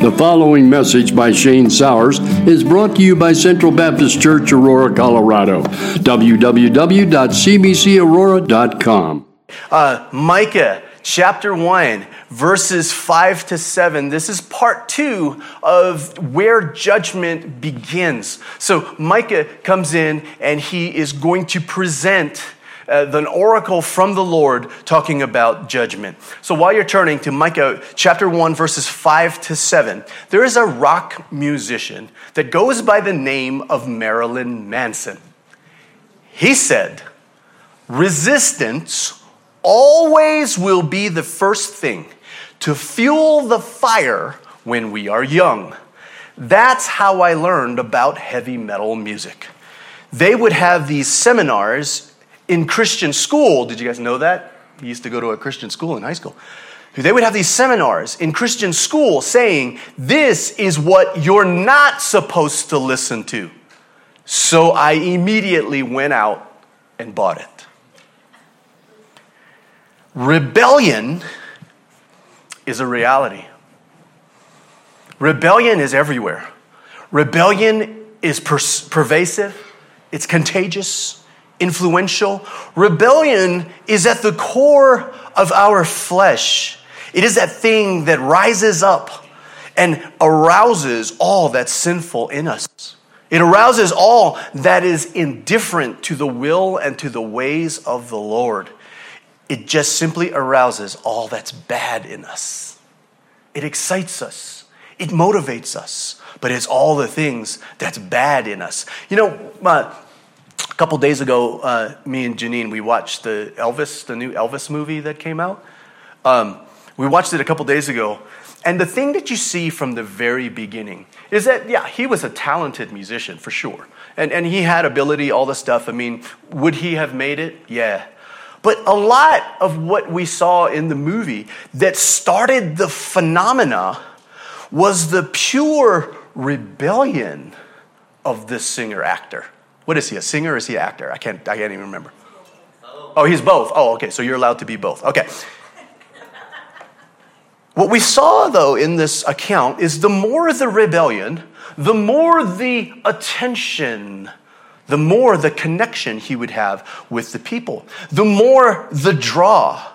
The following message by Shane Sowers is brought to you by Central Baptist Church, Aurora, Colorado. www.cbcaurora.com. Uh, Micah chapter 1, verses 5 to 7. This is part two of where judgment begins. So Micah comes in and he is going to present uh, an oracle from the Lord talking about judgment. So while you're turning to Micah chapter 1, verses 5 to 7, there is a rock musician that goes by the name of Marilyn Manson. He said, Resistance always will be the first thing to fuel the fire when we are young. That's how I learned about heavy metal music. They would have these seminars in Christian school. Did you guys know that? He used to go to a Christian school in high school. They would have these seminars in Christian school saying, This is what you're not supposed to listen to. So I immediately went out and bought it. Rebellion is a reality. Rebellion is everywhere. Rebellion is per- pervasive, it's contagious, influential. Rebellion is at the core of our flesh. It is that thing that rises up and arouses all that's sinful in us. It arouses all that is indifferent to the will and to the ways of the Lord. It just simply arouses all that's bad in us. It excites us. It motivates us. But it's all the things that's bad in us. You know, a couple days ago, uh, me and Janine, we watched the Elvis, the new Elvis movie that came out. Um, we watched it a couple days ago. And the thing that you see from the very beginning is that, yeah, he was a talented musician for sure. And, and he had ability, all the stuff. I mean, would he have made it? Yeah. But a lot of what we saw in the movie that started the phenomena was the pure rebellion of this singer actor. What is he, a singer or is he an actor? I can't, I can't even remember. Oh, he's both. Oh, okay, so you're allowed to be both. Okay. What we saw, though, in this account is the more the rebellion, the more the attention, the more the connection he would have with the people, the more the draw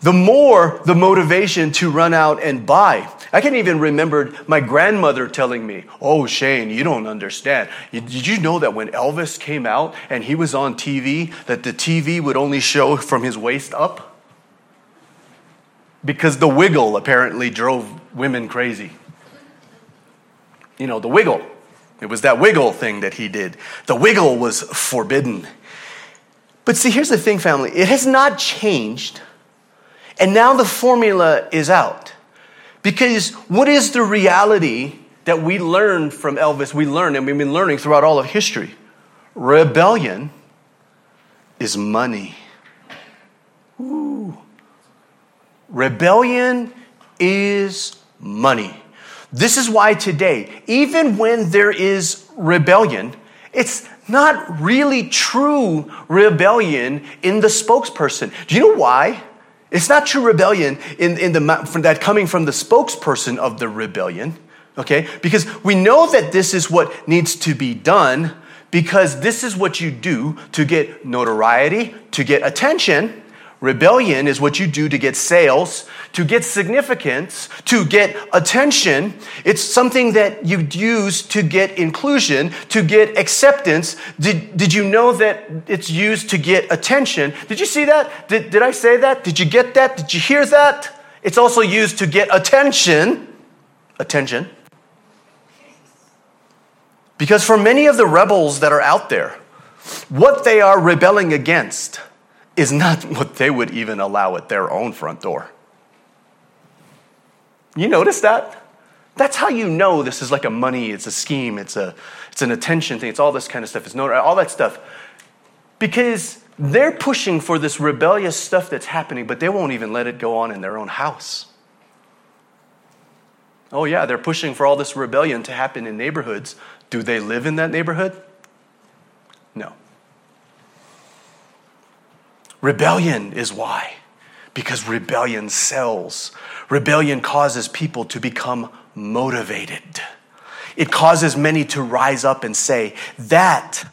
the more the motivation to run out and buy. I can even remember my grandmother telling me, Oh, Shane, you don't understand. Did you know that when Elvis came out and he was on TV, that the TV would only show from his waist up? Because the wiggle apparently drove women crazy. You know, the wiggle. It was that wiggle thing that he did. The wiggle was forbidden. But see, here's the thing, family it has not changed and now the formula is out. Because what is the reality that we learned from Elvis? We learn, and we've been learning throughout all of history. Rebellion is money. Ooh. Rebellion is money. This is why today, even when there is rebellion, it's not really true rebellion in the spokesperson. Do you know why? It's not true rebellion in, in the, from that coming from the spokesperson of the rebellion, okay? Because we know that this is what needs to be done because this is what you do to get notoriety, to get attention, Rebellion is what you do to get sales, to get significance, to get attention. It's something that you use to get inclusion, to get acceptance. Did, did you know that it's used to get attention? Did you see that? Did, did I say that? Did you get that? Did you hear that? It's also used to get attention. Attention. Because for many of the rebels that are out there, what they are rebelling against is not what they would even allow at their own front door. You notice that? That's how you know this is like a money, it's a scheme, it's, a, it's an attention thing, it's all this kind of stuff, it's no, all that stuff. Because they're pushing for this rebellious stuff that's happening, but they won't even let it go on in their own house. Oh, yeah, they're pushing for all this rebellion to happen in neighborhoods. Do they live in that neighborhood? No. Rebellion is why. because rebellion sells. Rebellion causes people to become motivated. It causes many to rise up and say, That,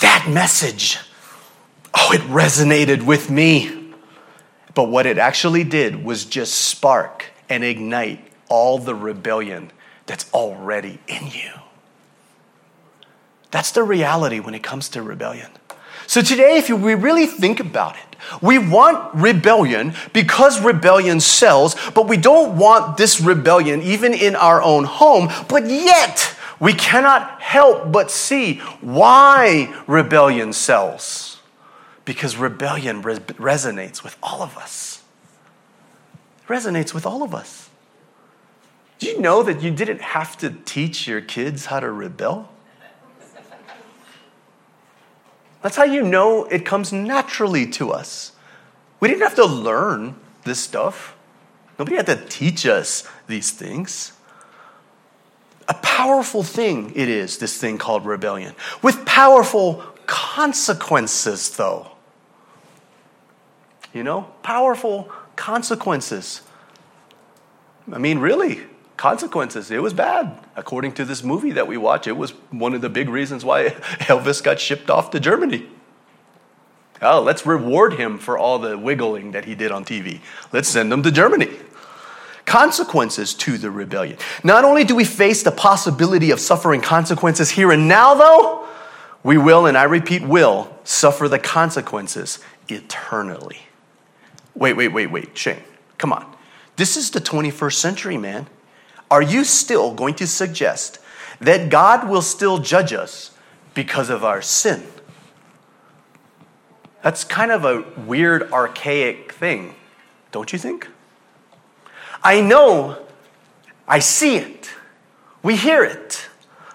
that message, oh, it resonated with me. But what it actually did was just spark and ignite all the rebellion that's already in you. That's the reality when it comes to rebellion. So today, if we really think about it, we want rebellion because rebellion sells, but we don't want this rebellion even in our own home, but yet we cannot help but see why rebellion sells. Because rebellion re- resonates with all of us. It resonates with all of us. Do you know that you didn't have to teach your kids how to rebel? That's how you know it comes naturally to us. We didn't have to learn this stuff, nobody had to teach us these things. A powerful thing it is, this thing called rebellion, with powerful consequences, though. You know, powerful consequences. I mean, really, consequences. It was bad. According to this movie that we watch, it was one of the big reasons why Elvis got shipped off to Germany. Oh, let's reward him for all the wiggling that he did on TV. Let's send him to Germany. Consequences to the rebellion. Not only do we face the possibility of suffering consequences here and now, though, we will, and I repeat, will, suffer the consequences eternally. Wait, wait, wait, wait, Shane, come on. This is the 21st century, man. Are you still going to suggest that God will still judge us because of our sin? That's kind of a weird, archaic thing, don't you think? I know, I see it, we hear it.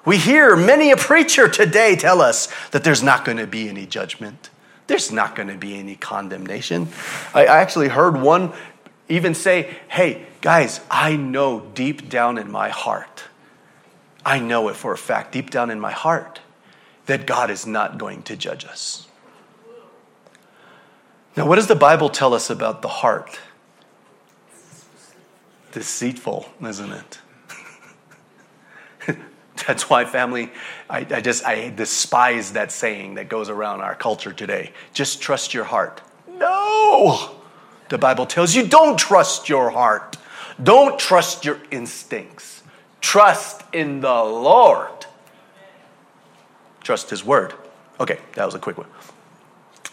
We hear many a preacher today tell us that there's not going to be any judgment. There's not going to be any condemnation. I actually heard one even say, hey, guys, I know deep down in my heart, I know it for a fact, deep down in my heart, that God is not going to judge us. Now, what does the Bible tell us about the heart? Deceitful, isn't it? That's why, family, I, I, just I despise that saying that goes around our culture today. Just trust your heart. No! The Bible tells you don't trust your heart. Don't trust your instincts. Trust in the Lord. Trust His word. Okay, that was a quick one.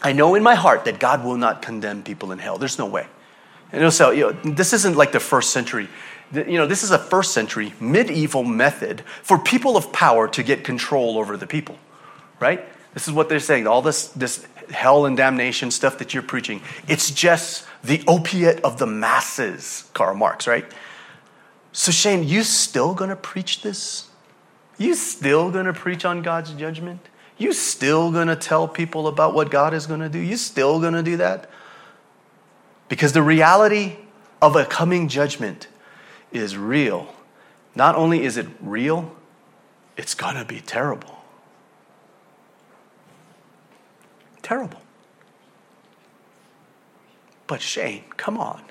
I know in my heart that God will not condemn people in hell. There's no way. And so, you know, this isn't like the first century. You know, this is a first century medieval method for people of power to get control over the people, right? This is what they're saying. All this, this hell and damnation stuff that you're preaching, it's just the opiate of the masses, Karl Marx, right? So, Shane, you still gonna preach this? You still gonna preach on God's judgment? You still gonna tell people about what God is gonna do? You still gonna do that? Because the reality of a coming judgment is real. Not only is it real, it's gonna be terrible. Terrible. But Shane, come on.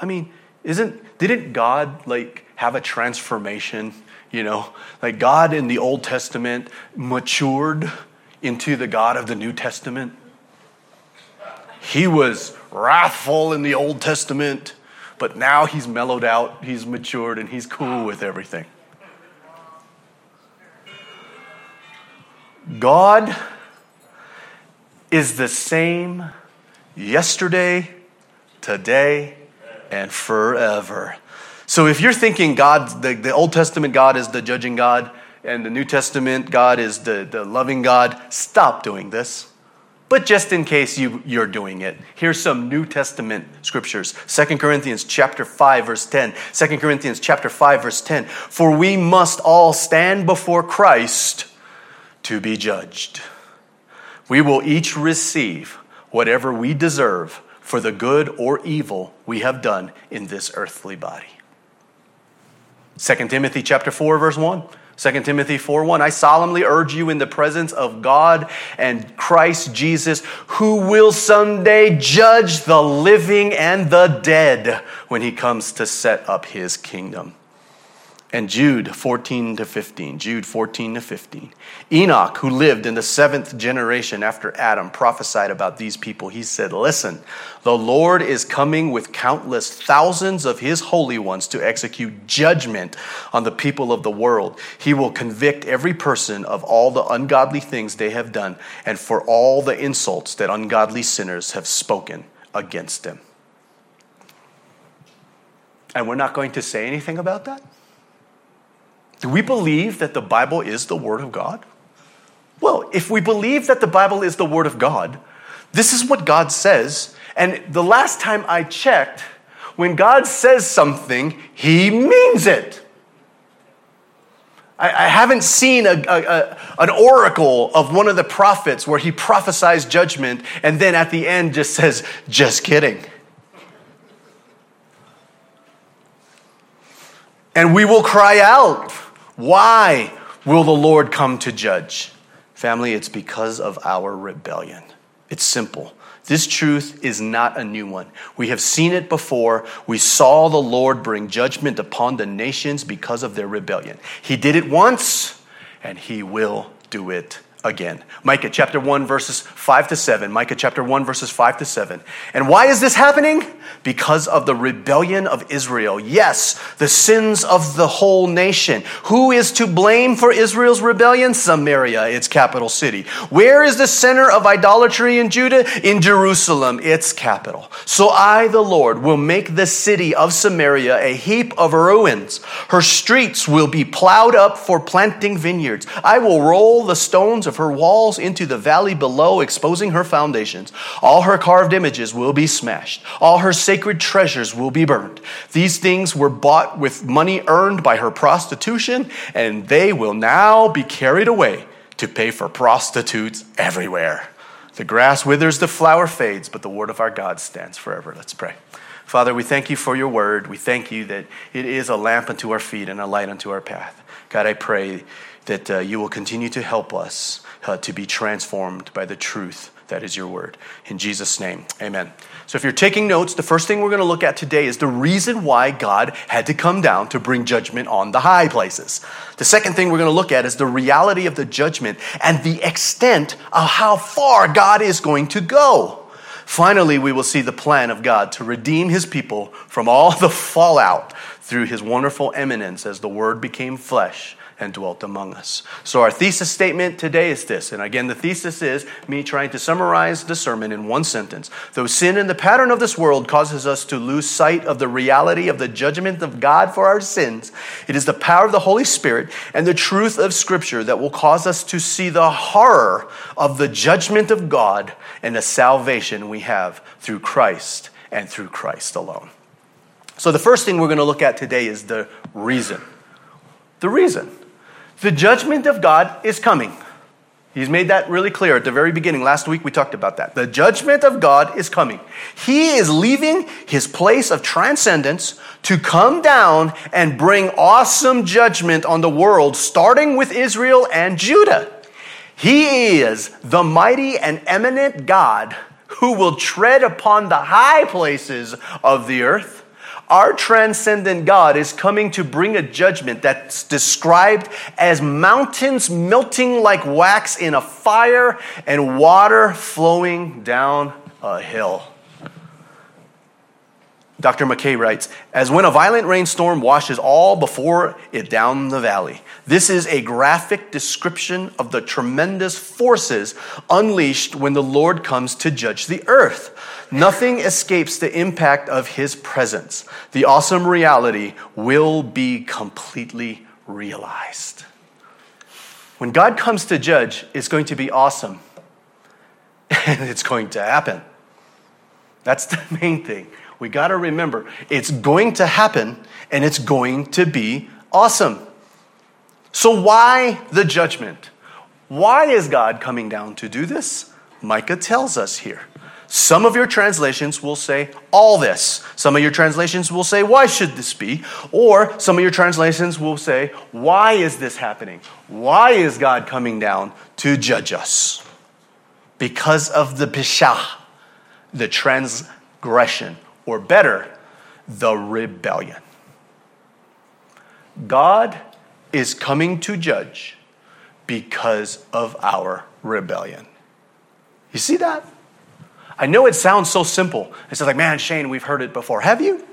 I mean, isn't didn't God like have a transformation? You know, like God in the Old Testament matured into the God of the New Testament. He was wrathful in the Old Testament, but now he's mellowed out, he's matured, and he's cool with everything. God is the same yesterday, today, and forever. So if you're thinking God, the, the Old Testament God is the judging God, and the New Testament God is the, the loving God, stop doing this. But just in case you, you're doing it, here's some New Testament scriptures. 2 Corinthians chapter 5, verse 10. 2 Corinthians chapter 5, verse 10. For we must all stand before Christ to be judged. We will each receive whatever we deserve for the good or evil we have done in this earthly body. 2 Timothy chapter 4 verse 1 2 Timothy 4 1, I solemnly urge you in the presence of God and Christ Jesus, who will someday judge the living and the dead when he comes to set up his kingdom. And Jude 14 to 15. Jude 14 to 15. Enoch, who lived in the seventh generation after Adam, prophesied about these people. He said, Listen, the Lord is coming with countless thousands of his holy ones to execute judgment on the people of the world. He will convict every person of all the ungodly things they have done and for all the insults that ungodly sinners have spoken against him. And we're not going to say anything about that? Do we believe that the Bible is the Word of God? Well, if we believe that the Bible is the Word of God, this is what God says. And the last time I checked, when God says something, He means it. I, I haven't seen a, a, a, an oracle of one of the prophets where he prophesies judgment and then at the end just says, just kidding. And we will cry out why will the Lord come to judge? Family, it's because of our rebellion. It's simple. This truth is not a new one. We have seen it before. We saw the Lord bring judgment upon the nations because of their rebellion. He did it once, and He will do it again. Micah chapter 1, verses 5 to 7. Micah chapter 1, verses 5 to 7. And why is this happening? Because of the rebellion of Israel. Yes, the sins of the whole nation. Who is to blame for Israel's rebellion? Samaria, its capital city. Where is the center of idolatry in Judah? In Jerusalem, its capital. So I, the Lord, will make the city of Samaria a heap of ruins. Her streets will be plowed up for planting vineyards. I will roll the stones of her walls into the valley below, exposing her foundations. All her carved images will be smashed. All her sacred treasures will be burned. These things were bought with money earned by her prostitution, and they will now be carried away to pay for prostitutes everywhere. The grass withers, the flower fades, but the word of our God stands forever. Let's pray. Father, we thank you for your word. We thank you that it is a lamp unto our feet and a light unto our path. God, I pray that uh, you will continue to help us uh, to be transformed by the truth that is your word. In Jesus' name, amen. So, if you're taking notes, the first thing we're going to look at today is the reason why God had to come down to bring judgment on the high places. The second thing we're going to look at is the reality of the judgment and the extent of how far God is going to go. Finally, we will see the plan of God to redeem his people from all the fallout through his wonderful immanence as the word became flesh and dwelt among us. So, our thesis statement today is this. And again, the thesis is me trying to summarize the sermon in one sentence. Though sin and the pattern of this world causes us to lose sight of the reality of the judgment of God for our sins, it is the power of the Holy Spirit and the truth of Scripture that will cause us to see the horror of the judgment of God and the salvation we have through Christ and through Christ alone. So, the first thing we're going to look at today is the reason. The reason. The judgment of God is coming. He's made that really clear at the very beginning. Last week we talked about that. The judgment of God is coming. He is leaving his place of transcendence to come down and bring awesome judgment on the world, starting with Israel and Judah. He is the mighty and immanent God who will tread upon the high places of the earth our transcendent God is coming to bring a judgment that's described as mountains melting like wax in a fire and water flowing down a hill. Dr. Mackay writes, as when a violent rainstorm washes all before it down the valley. This is a graphic description of the tremendous forces unleashed when the Lord comes to judge the earth. Nothing escapes the impact of his presence. The awesome reality will be completely realized. When God comes to judge, it's going to be awesome. And it's going to happen. That's the main thing. We got to remember it's going to happen and it's going to be awesome. So, why the judgment? Why is God coming down to do this? Micah tells us here. Some of your translations will say all this. Some of your translations will say, why should this be? Or some of your translations will say, why is this happening? Why is God coming down to judge us? Because of the pesha, the transgression, or better, the rebellion. God is coming to judge because of our rebellion. You see that? I know it sounds so simple. It's like, man, Shane, we've heard it before. Have you?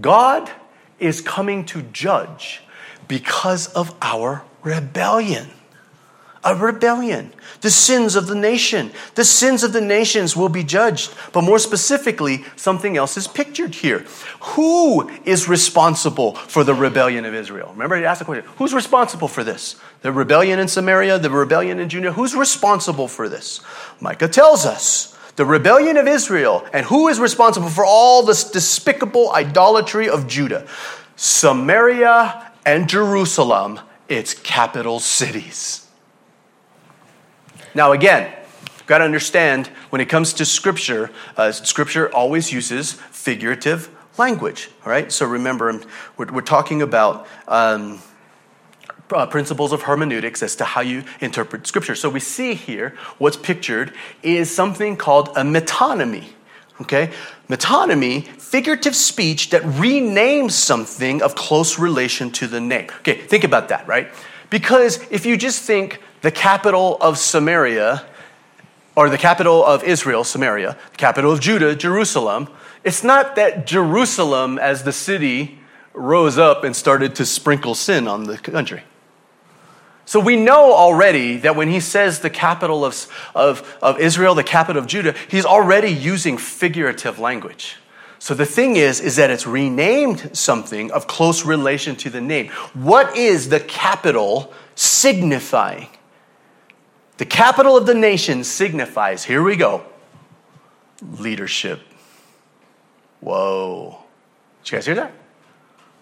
God is coming to judge because of our rebellion a rebellion, the sins of the nation. The sins of the nations will be judged. But more specifically, something else is pictured here. Who is responsible for the rebellion of Israel? Remember, he asked the question who's responsible for this? The rebellion in Samaria, the rebellion in Judah? Who's responsible for this? Micah tells us the rebellion of Israel and who is responsible for all this despicable idolatry of Judah? Samaria and Jerusalem, its capital cities. Now, again, you've got to understand when it comes to Scripture, uh, Scripture always uses figurative language, all right? So remember, we're, we're talking about. Um, uh, principles of hermeneutics as to how you interpret scripture. So we see here what's pictured is something called a metonymy. Okay? Metonymy, figurative speech that renames something of close relation to the name. Okay, think about that, right? Because if you just think the capital of Samaria, or the capital of Israel, Samaria, the capital of Judah, Jerusalem, it's not that Jerusalem as the city rose up and started to sprinkle sin on the country. So we know already that when he says the capital of, of, of Israel, the capital of Judah, he's already using figurative language. So the thing is, is that it's renamed something of close relation to the name. What is the capital signifying? The capital of the nation signifies, here we go, leadership. Whoa. Did you guys hear that?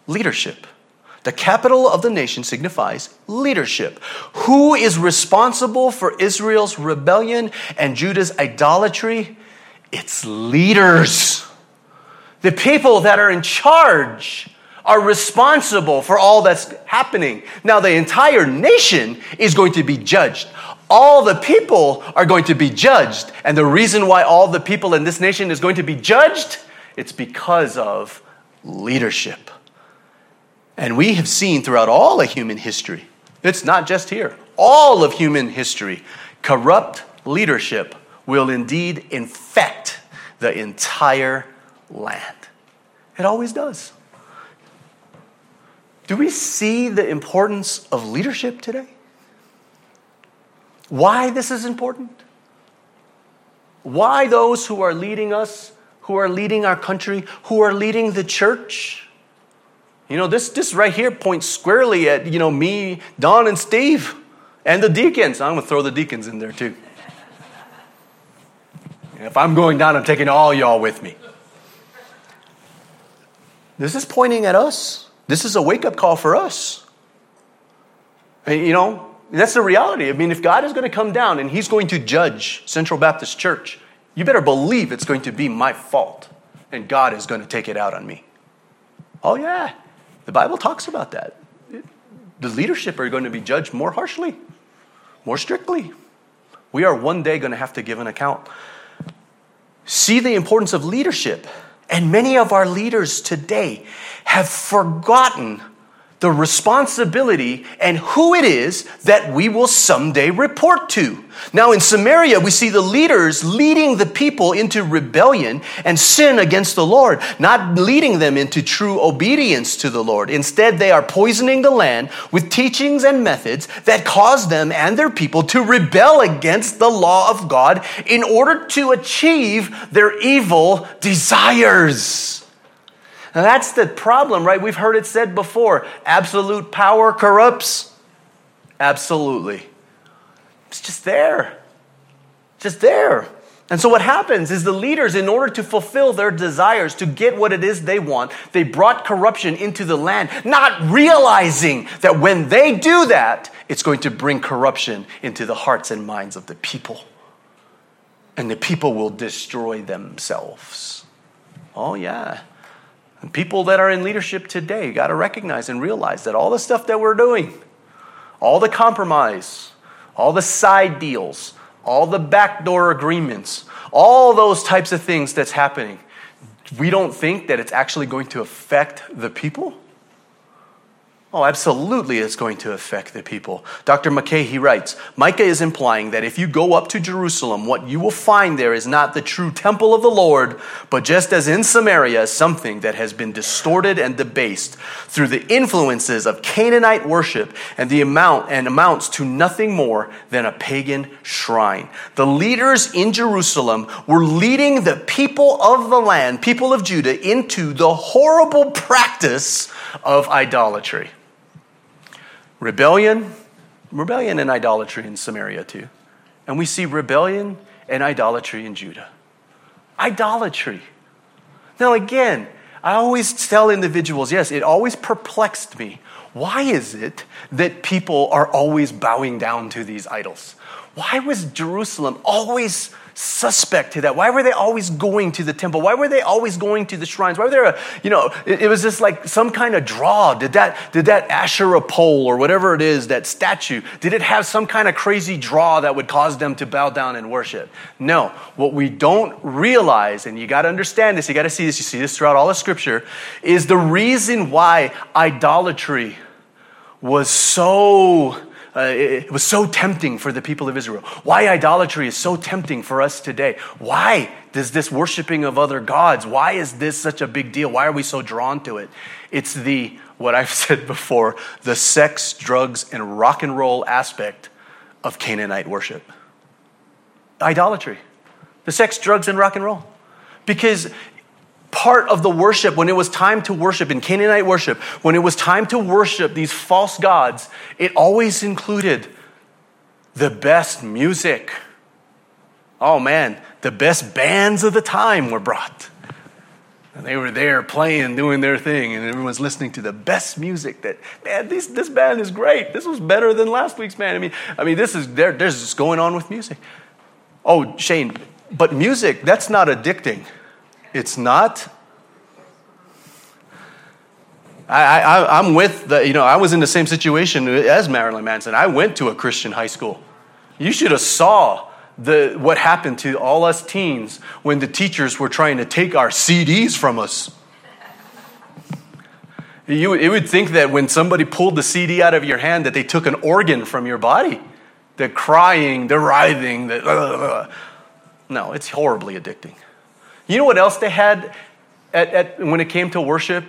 Leadership. The capital of the nation signifies leadership. Who is responsible for Israel's rebellion and Judah's idolatry? It's leaders. The people that are in charge are responsible for all that's happening. Now, the entire nation is going to be judged all the people are going to be judged. And the reason why all the people in this nation is going to be judged, it's because of leadership. And we have seen throughout all of human history, it's not just here, all of human history, corrupt leadership will indeed infect the entire land. It always does. Do we see the importance of leadership today? Why this is important? Why those who are leading us, who are leading our country, who are leading the church? You know, this, this right here points squarely at, you know, me, Don, and Steve, and the deacons. I'm going to throw the deacons in there too. if I'm going down, I'm taking all y'all with me. This is pointing at us. This is a wake up call for us. You know, that's the reality. I mean, if God is going to come down and He's going to judge Central Baptist Church, you better believe it's going to be my fault and God is going to take it out on me. Oh, yeah. The Bible talks about that. The leadership are going to be judged more harshly, more strictly. We are one day going to have to give an account. See the importance of leadership. And many of our leaders today have forgotten the responsibility and who it is that we will someday report to. Now, in Samaria, we see the leaders leading the people into rebellion and sin against the Lord, not leading them into true obedience to the Lord. Instead, they are poisoning the land with teachings and methods that cause them and their people to rebel against the law of God in order to achieve their evil desires. That's the problem, right? We've heard it said before absolute power corrupts. Absolutely. It's just there. Just there. And so, what happens is the leaders, in order to fulfill their desires, to get what it is they want, they brought corruption into the land, not realizing that when they do that, it's going to bring corruption into the hearts and minds of the people. and the people will destroy themselves. Oh, yeah. And people that are in leadership today got to recognize and realize that all the stuff that we're doing, all the compromise, all the side deals, all the backdoor agreements, all those types of things that's happening, we don't think that it's actually going to affect the people? Oh, absolutely, it's going to affect the people. Dr. Mackay, he writes Micah is implying that if you go up to Jerusalem, what you will find there is not the true temple of the Lord, but just as in Samaria, something that has been distorted and debased through the influences of Canaanite worship and the amount and amounts to nothing more than a pagan shrine. The leaders in Jerusalem were leading the people of the land, people of Judah, into the horrible practice of idolatry. Rebellion, rebellion and idolatry in Samaria too. And we see rebellion and idolatry in Judah. Idolatry. Now, again, I always tell individuals yes, it always perplexed me. Why is it that people are always bowing down to these idols? Why was Jerusalem always suspect to that? Why were they always going to the temple? Why were they always going to the shrines? Why were there, a, you know, it, it was just like some kind of draw. Did that, did that Asherah pole or whatever it is, that statue, did it have some kind of crazy draw that would cause them to bow down and worship? No. What we don't realize, and you got to understand this, you got to see this, you see this throughout all of Scripture, is the reason why idolatry was so uh, it was so tempting for the people of Israel. Why idolatry is so tempting for us today. Why does this worshiping of other gods, why is this such a big deal? Why are we so drawn to it? It's the, what I've said before, the sex, drugs, and rock and roll aspect of Canaanite worship. Idolatry. The sex, drugs, and rock and roll. Because part of the worship, when it was time to worship in Canaanite worship, when it was time to worship these false gods, it always included the best music. Oh man, the best bands of the time were brought. And they were there playing, doing their thing, and everyone's listening to the best music that, man, this, this band is great. This was better than last week's band. I mean, I mean, this is, there, there's just going on with music. Oh, Shane, but music, that's not addicting. It's not. I, I, I'm with the, you know, I was in the same situation as Marilyn Manson. I went to a Christian high school. You should have saw the, what happened to all us teens when the teachers were trying to take our CDs from us. You, you would think that when somebody pulled the CD out of your hand that they took an organ from your body. The crying, the writhing, the, uh, no, it's horribly addicting. You know what else they had at, at, when it came to worship?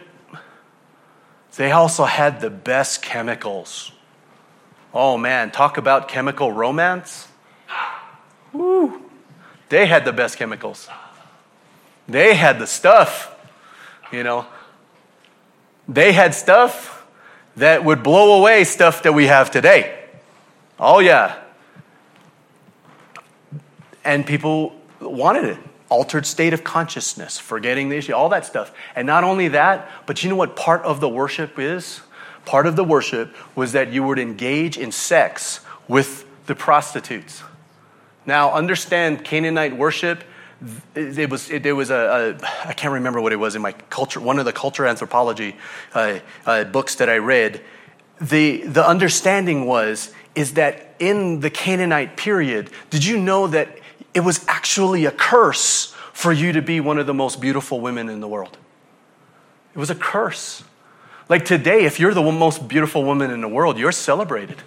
They also had the best chemicals. Oh man, talk about chemical romance. Woo. They had the best chemicals. They had the stuff, you know. They had stuff that would blow away stuff that we have today. Oh, yeah. And people wanted it altered state of consciousness, forgetting the issue, all that stuff. And not only that, but you know what part of the worship is? Part of the worship was that you would engage in sex with the prostitutes. Now, understand Canaanite worship. It was, it, was a, a, I can't remember what it was in my culture, one of the culture anthropology uh, uh, books that I read. The, the understanding was, is that in the Canaanite period, did you know that it was actually a curse for you to be one of the most beautiful women in the world. It was a curse. Like today, if you're the most beautiful woman in the world, you're celebrated.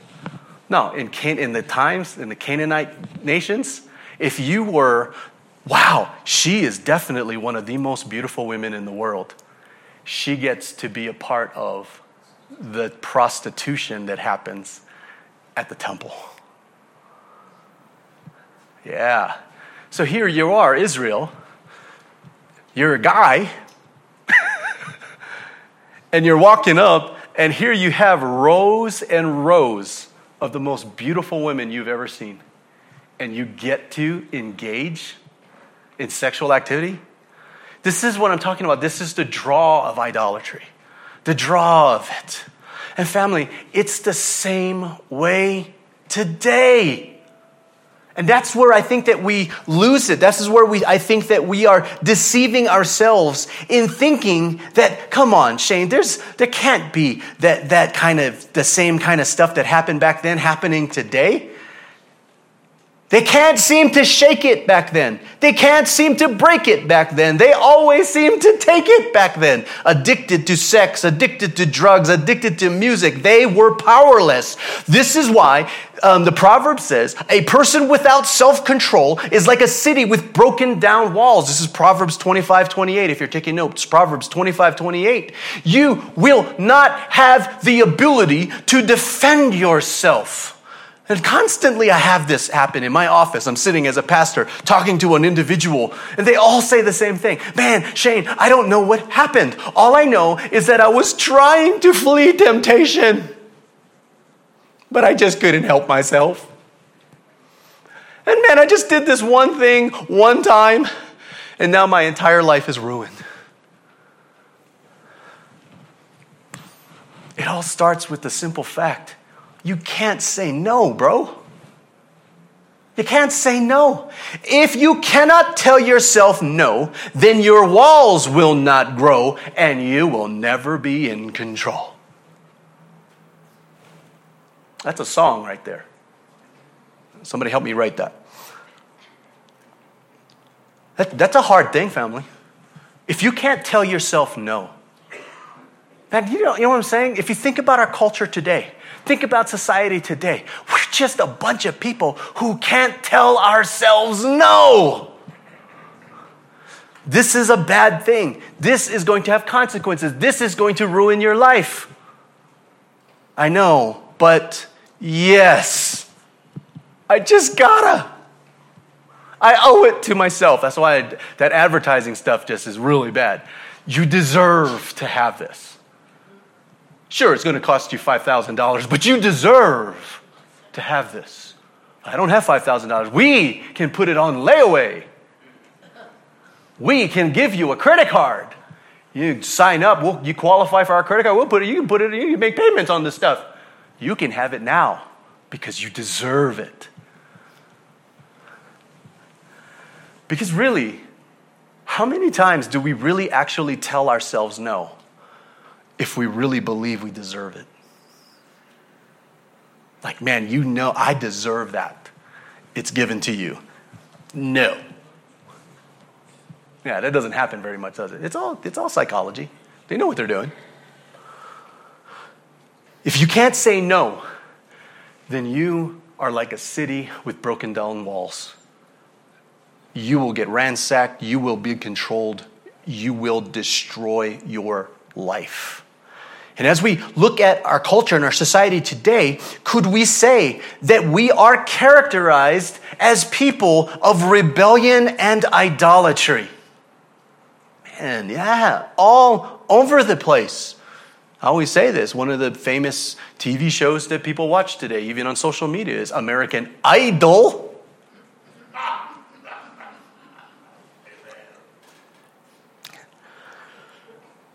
No, in, Can- in the times, in the Canaanite nations, if you were, wow, she is definitely one of the most beautiful women in the world, she gets to be a part of the prostitution that happens at the temple. Yeah. So here you are, Israel. You're a guy. and you're walking up, and here you have rows and rows of the most beautiful women you've ever seen. And you get to engage in sexual activity. This is what I'm talking about. This is the draw of idolatry, the draw of it. And family, it's the same way today. And that's where I think that we lose it. This is where we, I think that we are deceiving ourselves in thinking that, come on, Shane, there's, there can't be that, that kind of, the same kind of stuff that happened back then happening today. They can't seem to shake it back then. They can't seem to break it back then. They always seem to take it back then. Addicted to sex, addicted to drugs, addicted to music. They were powerless. This is why um, the proverb says a person without self control is like a city with broken down walls. This is Proverbs 25 28. If you're taking notes, Proverbs 25 28. You will not have the ability to defend yourself. And constantly I have this happen in my office. I'm sitting as a pastor talking to an individual, and they all say the same thing Man, Shane, I don't know what happened. All I know is that I was trying to flee temptation, but I just couldn't help myself. And man, I just did this one thing one time, and now my entire life is ruined. It all starts with the simple fact you can't say no, bro. You can't say no. If you cannot tell yourself no, then your walls will not grow and you will never be in control. That's a song right there. Somebody help me write that. that that's a hard thing, family. If you can't tell yourself no, man, you know, you know what I'm saying? If you think about our culture today, Think about society today. We're just a bunch of people who can't tell ourselves no. This is a bad thing. This is going to have consequences. This is going to ruin your life. I know, but yes, I just gotta. I owe it to myself. That's why I, that advertising stuff just is really bad. You deserve to have this. Sure, it's going to cost you $5,000, but you deserve to have this. I don't have $5,000. We can put it on layaway. We can give you a credit card. You sign up, we'll, you qualify for our credit card, we'll put it, you can put it, you can make payments on this stuff. You can have it now because you deserve it. Because really, how many times do we really actually tell ourselves no? If we really believe we deserve it. Like, man, you know I deserve that. It's given to you. No. Yeah, that doesn't happen very much, does it? It's all, it's all psychology. They know what they're doing. If you can't say no, then you are like a city with broken down walls. You will get ransacked, you will be controlled, you will destroy your life. And as we look at our culture and our society today, could we say that we are characterized as people of rebellion and idolatry? Man, yeah, all over the place. I always say this one of the famous TV shows that people watch today, even on social media, is American Idol.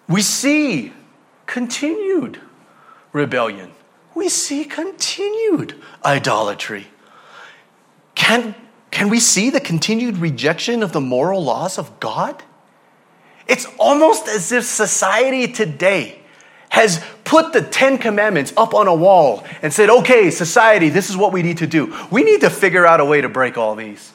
We see continued rebellion. We see continued idolatry. Can, can we see the continued rejection of the moral laws of God? It's almost as if society today has put the Ten Commandments up on a wall and said, okay, society, this is what we need to do. We need to figure out a way to break all these.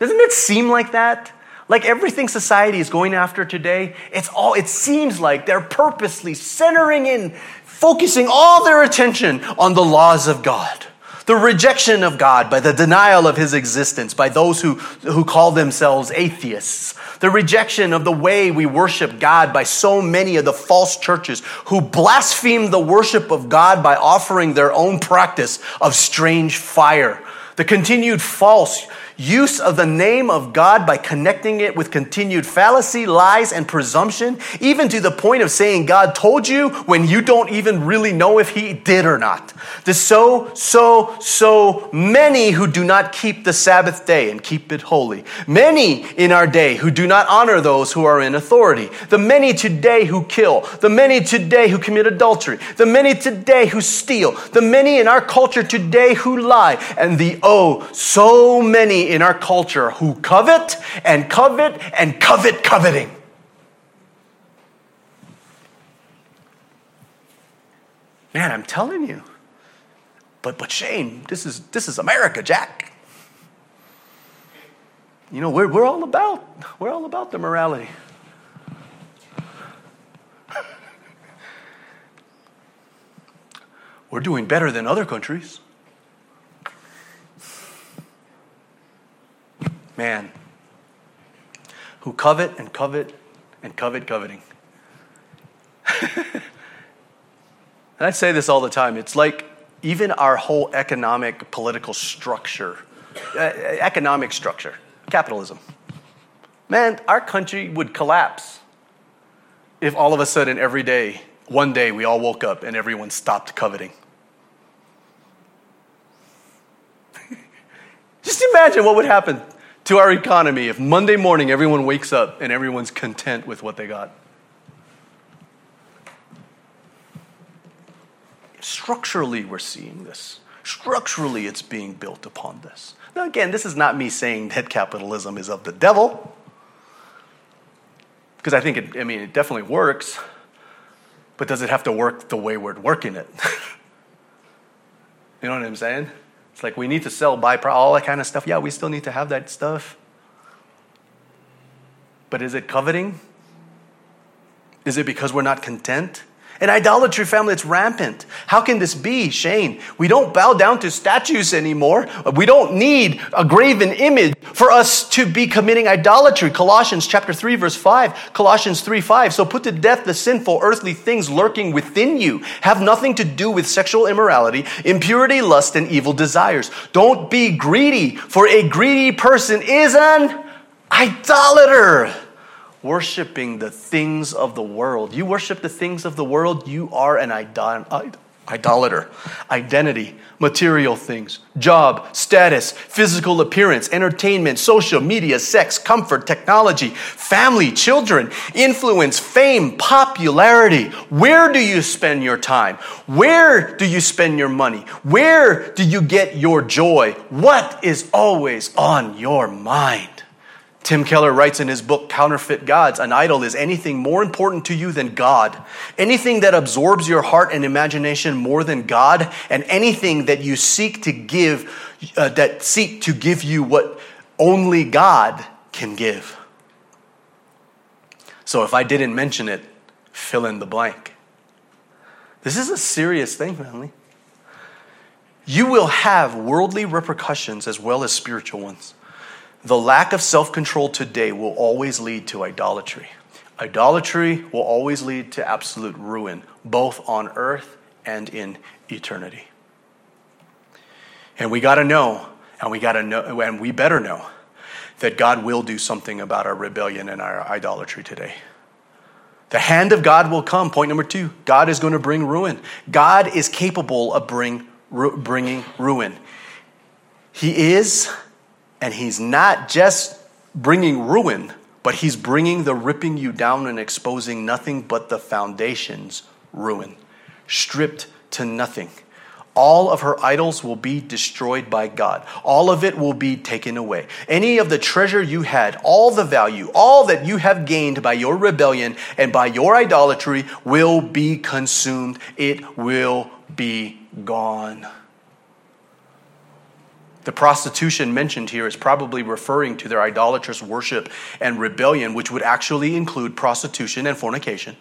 Doesn't it seem like that? Like everything society is going after today, it's all, it seems like they're purposely centering in, focusing all their attention on the laws of God. The rejection of God by the denial of his existence by those who, who call themselves atheists. The rejection of the way we worship God by so many of the false churches who blaspheme the worship of God by offering their own practice of strange fire. The continued false use of the name of God by connecting it with continued fallacy, lies, and presumption, even to the point of saying God told you when you don't even really know if He did or not. There's so, so, so many who do not keep the Sabbath day and keep it holy. Many in our day who do not honor those who are in authority. The many today who kill. The many today who commit adultery. The many today who steal. The many in our culture today who lie. And the oh, so many in our culture who covet and covet and covet coveting. Man, I'm telling you. But but Shane, this is this is America, Jack. You know, we're, we're all about we're all about the morality. We're doing better than other countries. Man, who covet and covet and covet coveting. and I say this all the time. It's like even our whole economic political structure, uh, economic structure, capitalism. Man, our country would collapse if all of a sudden every day, one day, we all woke up and everyone stopped coveting. Just imagine what would happen to our economy if Monday morning everyone wakes up and everyone's content with what they got. Structurally, we're seeing this. Structurally, it's being built upon this. Now, again, this is not me saying that capitalism is of the devil, because I think it, I mean, it definitely works, but does it have to work the way we're working it? you know what I'm saying? It's like we need to sell, buy, all that kind of stuff. Yeah, we still need to have that stuff. But is it coveting? Is it because we're not content? In idolatry, family, it's rampant. How can this be, Shane? We don't bow down to statues anymore. We don't need a graven image for us to be committing idolatry. Colossians chapter 3, verse 5. Colossians 3, 5. So put to death the sinful earthly things lurking within you. Have nothing to do with sexual immorality, impurity, lust, and evil desires. Don't be greedy, for a greedy person is an idolater worshiping the things of the world. You worship the things of the world, you are an idolater. Identity, material things, job, status, physical appearance, entertainment, social media, sex, comfort, technology, family, children, influence, fame, popularity. Where do you spend your time? Where do you spend your money? Where do you get your joy? What is always on your mind? Tim Keller writes in his book, Counterfeit Gods An idol is anything more important to you than God, anything that absorbs your heart and imagination more than God, and anything that you seek to give, uh, that seek to give you what only God can give. So if I didn't mention it, fill in the blank. This is a serious thing, family. You will have worldly repercussions as well as spiritual ones. The lack of self control today will always lead to idolatry. Idolatry will always lead to absolute ruin, both on earth and in eternity. And we got to know, and we got to know, and we better know that God will do something about our rebellion and our idolatry today. The hand of God will come. Point number two God is going to bring ruin. God is capable of bring, bringing ruin. He is and he's not just bringing ruin, but he's bringing the ripping you down and exposing nothing but the foundation's ruin, stripped to nothing. All of her idols will be destroyed by God. All of it will be taken away. Any of the treasure you had, all the value, all that you have gained by your rebellion and by your idolatry will be consumed. It will be gone. The prostitution mentioned here is probably referring to their idolatrous worship and rebellion, which would actually include prostitution and fornication.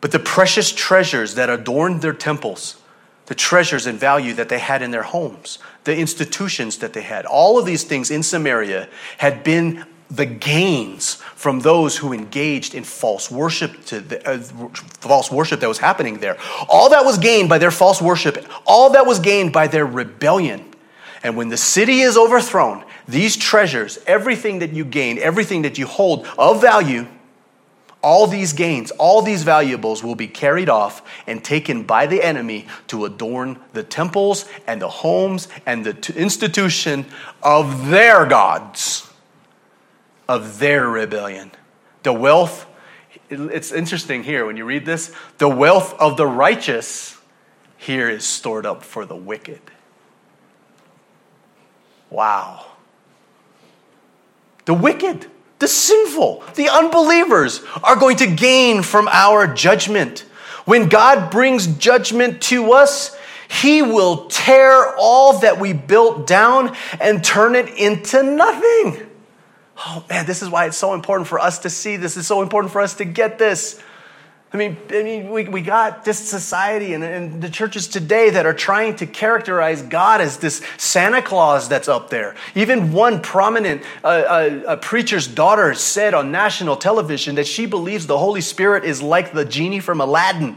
But the precious treasures that adorned their temples, the treasures and value that they had in their homes, the institutions that they had, all of these things in Samaria had been the gains from those who engaged in false worship to the, uh, false worship that was happening there all that was gained by their false worship all that was gained by their rebellion And when the city is overthrown, these treasures, everything that you gain, everything that you hold of value, all these gains, all these valuables will be carried off and taken by the enemy to adorn the temples and the homes and the institution of their gods, of their rebellion. The wealth, it's interesting here when you read this, the wealth of the righteous here is stored up for the wicked. Wow. The wicked the sinful, the unbelievers are going to gain from our judgment. When God brings judgment to us, He will tear all that we built down and turn it into nothing. Oh man, this is why it's so important for us to see this. It's so important for us to get this. I mean, I mean we, we got this society and, and the churches today that are trying to characterize God as this Santa Claus that's up there. Even one prominent uh, uh, preacher's daughter said on national television that she believes the Holy Spirit is like the genie from Aladdin.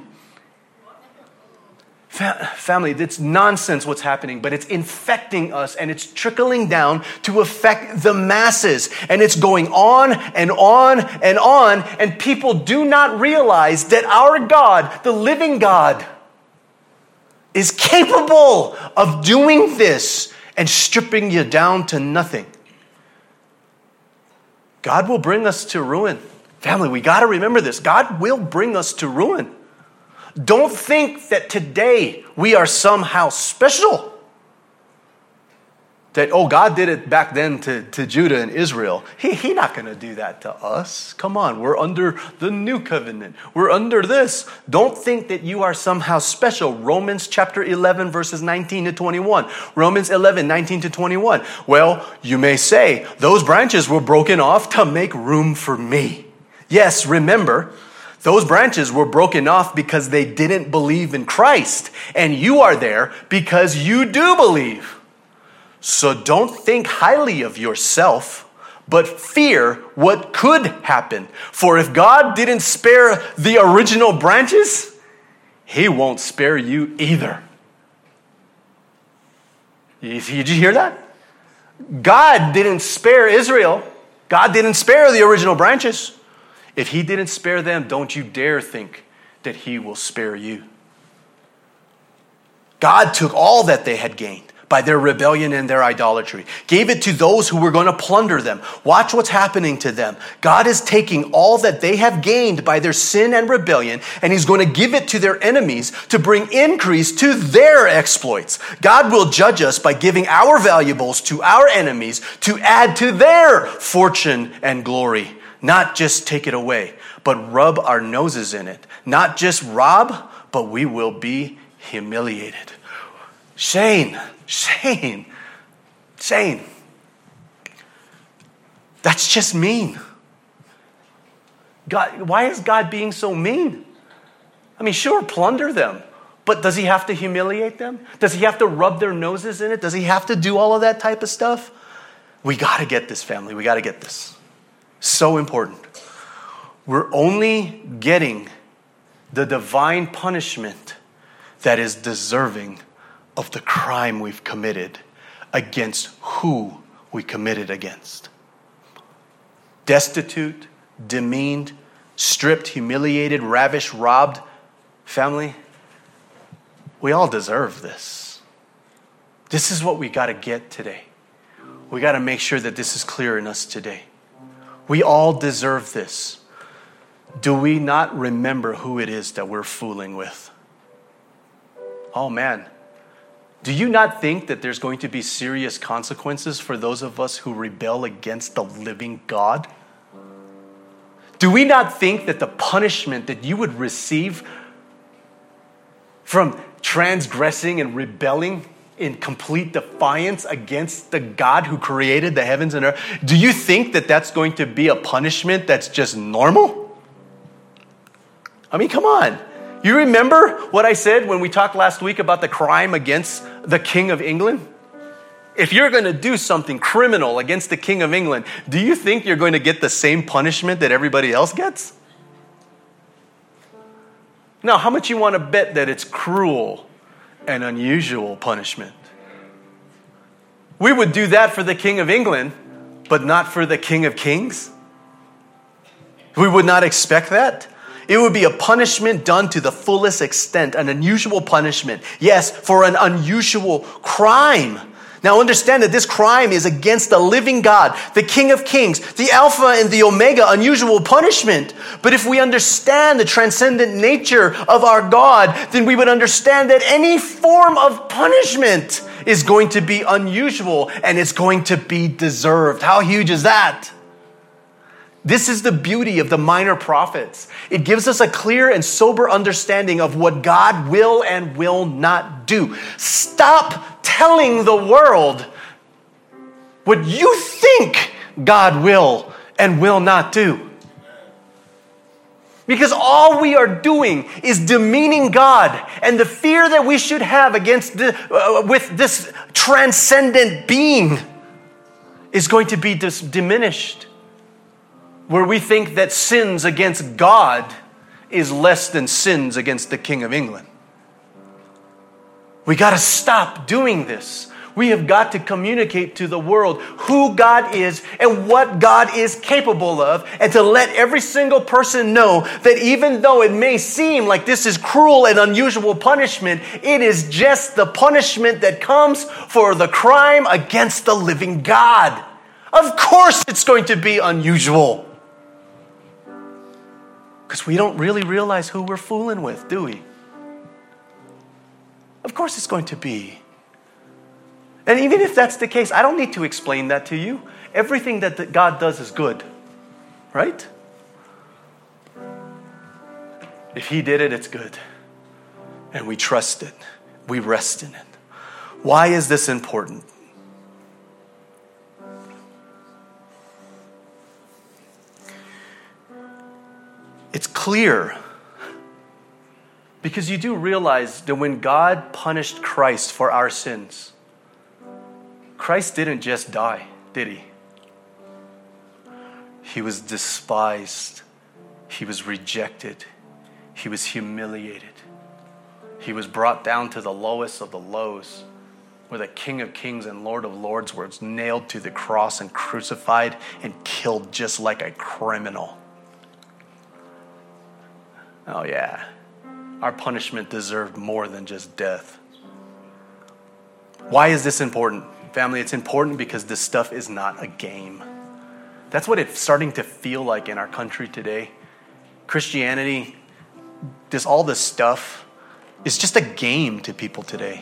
Family, it's nonsense what's happening, but it's infecting us and it's trickling down to affect the masses. And it's going on and on and on. And people do not realize that our God, the living God, is capable of doing this and stripping you down to nothing. God will bring us to ruin. Family, we got to remember this. God will bring us to ruin. Don't think that today we are somehow special. That, oh, God did it back then to, to Judah and Israel. He, he not going to do that to us. Come on, we're under the new covenant. We're under this. Don't think that you are somehow special. Romans chapter 11, verses 19 to 21. Romans 11, 19 to 21. Well, you may say, those branches were broken off to make room for me. Yes, remember, those branches were broken off because they didn't believe in Christ. And you are there because you do believe. So don't think highly of yourself, but fear what could happen. For if God didn't spare the original branches, He won't spare you either. Did you hear that? God didn't spare Israel. God didn't spare the original branches. If he didn't spare them, don't you dare think that he will spare you. God took all that they had gained by their rebellion and their idolatry, gave it to those who were going to plunder them. Watch what's happening to them. God is taking all that they have gained by their sin and rebellion, and He's going to give it to their enemies to bring increase to their exploits. God will judge us by giving our valuables to our enemies to add to their fortune and glory not just take it away, but rub our noses in it. Not just rob, but we will be humiliated. Shane, Shane, Shane. That's just mean. God, why is God being so mean? I mean, sure, plunder them, but does he have to humiliate them? Does he have to rub their noses in it? Does he have to do all of that type of stuff? We got to get this, family. We got to get this. So important. We're only getting the divine punishment that is deserving of the crime we've committed against who we committed against. Destitute, demeaned, stripped, humiliated, ravished, robbed family, we all deserve this. This is what we got to get today. We got to make sure that this is clear in us today. We all deserve this. Do we not remember who it is that we're fooling with? Oh man. Do you not think that there's going to be serious consequences for those of us who rebel against the living God? Do we not think that the punishment that you would receive from transgressing and rebelling in complete defiance against the God who created the heavens and earth, do you think that that's going to be a punishment that's just normal? I mean, come on. You remember what I said when we talked last week about the crime against the King of England? If you're going to do something criminal against the King of England, do you think you're going to get the same punishment that everybody else gets? Now, how much you want to bet that it's cruel and unusual punishment. we would do that for the King of England, but not for the King of Kings? We would not expect that. It would be a punishment done to the fullest extent, an unusual punishment. Yes, for an unusual crime. Now understand that this crime is against the living God, the King of Kings, the Alpha and the Omega, unusual punishment. But if we understand the transcendent nature of our God, then we would understand that any form of punishment is going to be unusual and it's going to be deserved. How huge is that? This is the beauty of the minor prophets. It gives us a clear and sober understanding of what God will and will not do. Stop telling the world what you think God will and will not do. Because all we are doing is demeaning God, and the fear that we should have against the, uh, with this transcendent being is going to be dis- diminished where we think that sins against God is less than sins against the King of England. We got to stop doing this. We have got to communicate to the world who God is and what God is capable of, and to let every single person know that even though it may seem like this is cruel and unusual punishment, it is just the punishment that comes for the crime against the living God. Of course, it's going to be unusual. Because we don't really realize who we're fooling with, do we? Of course, it's going to be. And even if that's the case, I don't need to explain that to you. Everything that God does is good, right? If He did it, it's good. And we trust it, we rest in it. Why is this important? It's clear because you do realize that when God punished Christ for our sins, Christ didn't just die, did he? He was despised, he was rejected, he was humiliated, he was brought down to the lowest of the lows. Where the King of Kings and Lord of Lords was nailed to the cross and crucified and killed just like a criminal. Oh, yeah. Our punishment deserved more than just death. Why is this important? Family, it's important because this stuff is not a game. That's what it's starting to feel like in our country today. Christianity, this all this stuff is just a game to people today.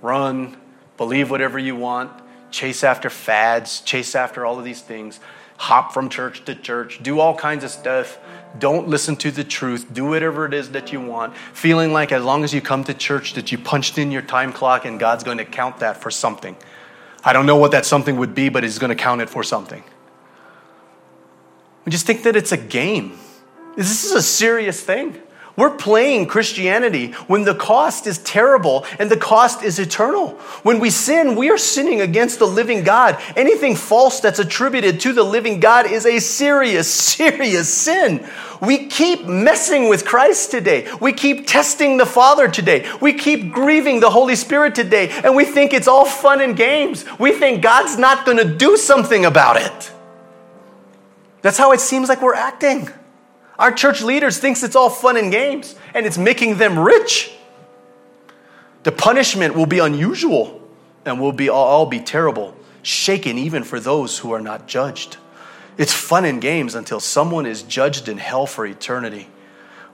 Run, believe whatever you want, chase after fads, chase after all of these things, hop from church to church, do all kinds of stuff don't listen to the truth. Do whatever it is that you want, feeling like as long as you come to church that you punched in your time clock and God's going to count that for something. I don't know what that something would be, but He's going to count it for something. We just think that it's a game. This is a serious thing. We're playing Christianity when the cost is terrible and the cost is eternal. When we sin, we are sinning against the living God. Anything false that's attributed to the living God is a serious, serious sin. We keep messing with Christ today. We keep testing the Father today. We keep grieving the Holy Spirit today. And we think it's all fun and games. We think God's not going to do something about it. That's how it seems like we're acting. Our church leaders thinks it's all fun and games and it's making them rich. The punishment will be unusual and will be all be terrible, shaken even for those who are not judged. It's fun and games until someone is judged in hell for eternity.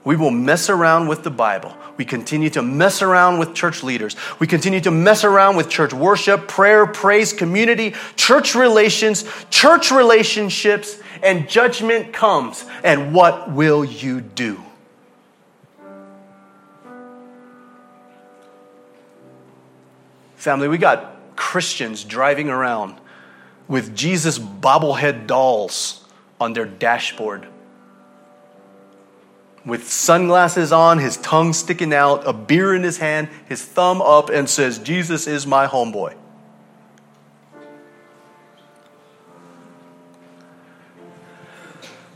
We will mess around with the Bible. We continue to mess around with church leaders. We continue to mess around with church worship, prayer, praise, community, church relations, church relationships, and judgment comes. And what will you do? Family, we got Christians driving around with Jesus bobblehead dolls on their dashboard. With sunglasses on, his tongue sticking out, a beer in his hand, his thumb up, and says, Jesus is my homeboy.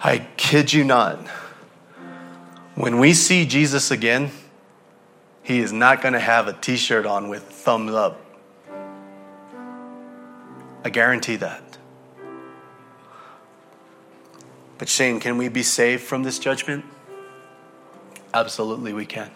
I kid you not. When we see Jesus again, he is not going to have a t shirt on with thumbs up. I guarantee that. But Shane, can we be saved from this judgment? Absolutely, we can.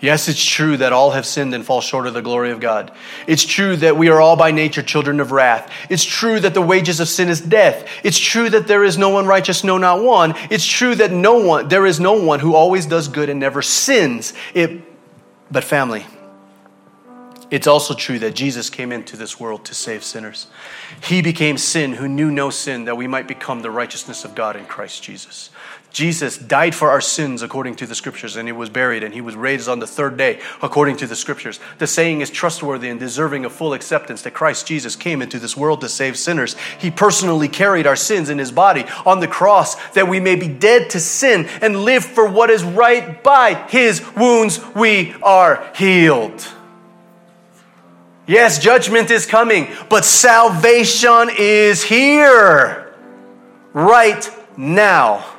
Yes, it's true that all have sinned and fall short of the glory of God. It's true that we are all by nature children of wrath. It's true that the wages of sin is death. It's true that there is no one righteous, no, not one. It's true that no one, there is no one who always does good and never sins. It, but family, it's also true that Jesus came into this world to save sinners. He became sin who knew no sin that we might become the righteousness of God in Christ Jesus. Jesus died for our sins according to the scriptures, and he was buried, and he was raised on the third day according to the scriptures. The saying is trustworthy and deserving of full acceptance that Christ Jesus came into this world to save sinners. He personally carried our sins in his body on the cross that we may be dead to sin and live for what is right by his wounds we are healed. Yes, judgment is coming, but salvation is here right now.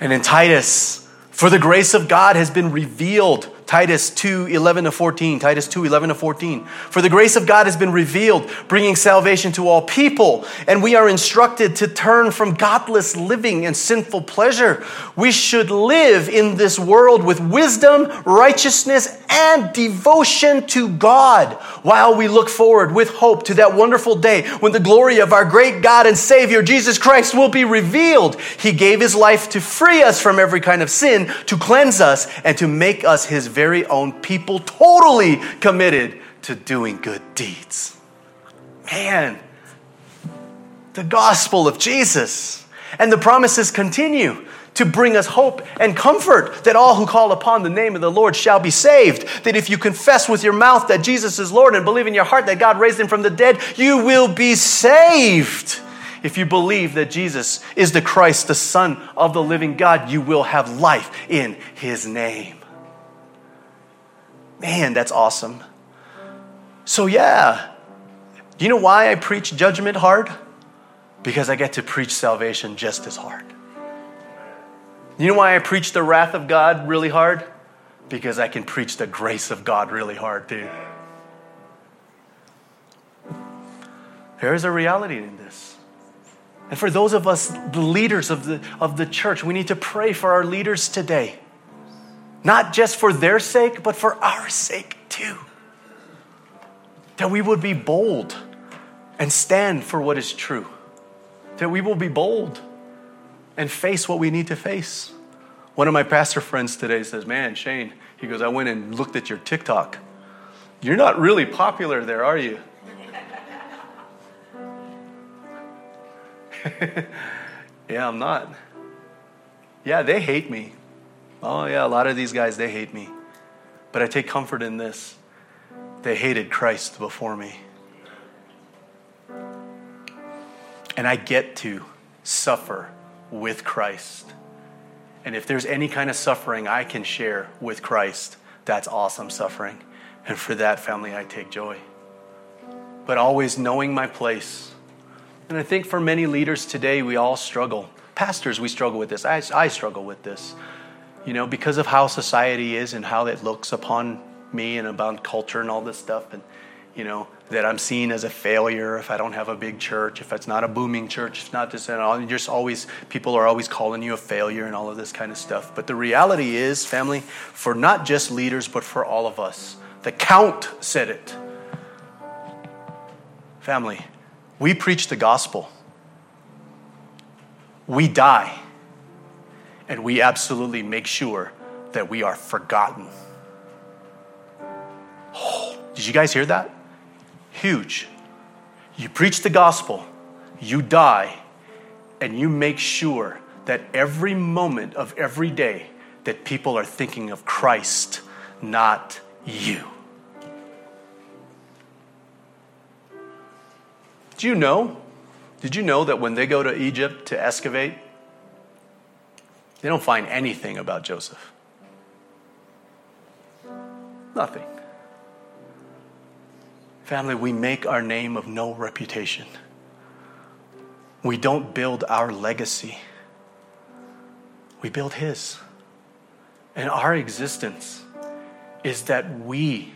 And in Titus, for the grace of God has been revealed Titus 2 11 to 14. Titus 2 11 to 14. For the grace of God has been revealed, bringing salvation to all people, and we are instructed to turn from godless living and sinful pleasure. We should live in this world with wisdom, righteousness, and devotion to God while we look forward with hope to that wonderful day when the glory of our great God and Savior Jesus Christ will be revealed. He gave his life to free us from every kind of sin, to cleanse us, and to make us his very own people, totally committed to doing good deeds. Man, the gospel of Jesus. And the promises continue to bring us hope and comfort that all who call upon the name of the Lord shall be saved. That if you confess with your mouth that Jesus is Lord and believe in your heart that God raised him from the dead, you will be saved. If you believe that Jesus is the Christ, the Son of the living God, you will have life in his name. Man, that's awesome. So, yeah, do you know why I preach judgment hard? Because I get to preach salvation just as hard. You know why I preach the wrath of God really hard? Because I can preach the grace of God really hard too. There is a reality in this. And for those of us, the leaders of the, of the church, we need to pray for our leaders today. Not just for their sake, but for our sake too. That we would be bold and stand for what is true. That we will be bold and face what we need to face. One of my pastor friends today says, Man, Shane, he goes, I went and looked at your TikTok. You're not really popular there, are you? yeah, I'm not. Yeah, they hate me. Oh, yeah, a lot of these guys, they hate me. But I take comfort in this they hated Christ before me. And I get to suffer with Christ. And if there's any kind of suffering I can share with Christ, that's awesome suffering. And for that, family, I take joy. But always knowing my place. And I think for many leaders today, we all struggle. Pastors, we struggle with this. I, I struggle with this you know, because of how society is and how it looks upon me and about culture and all this stuff, and you know that I'm seen as a failure if I don't have a big church, if it's not a booming church, if not this and all. And just always people are always calling you a failure and all of this kind of stuff. But the reality is, family, for not just leaders but for all of us, the count said it. Family, we preach the gospel. We die and we absolutely make sure that we are forgotten. Oh, did you guys hear that? Huge. You preach the gospel, you die, and you make sure that every moment of every day that people are thinking of Christ, not you. Do you know? Did you know that when they go to Egypt to excavate, they don't find anything about Joseph. Nothing. Family, we make our name of no reputation. We don't build our legacy, we build His. And our existence is that we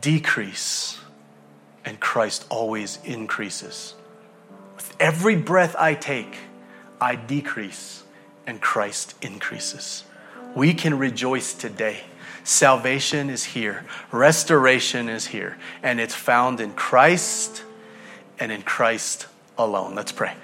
decrease and Christ always increases. With every breath I take, I decrease and Christ increases. We can rejoice today. Salvation is here, restoration is here, and it's found in Christ and in Christ alone. Let's pray.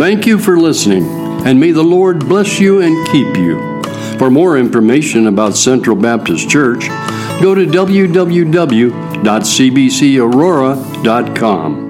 Thank you for listening, and may the Lord bless you and keep you. For more information about Central Baptist Church, go to www.cbcaurora.com.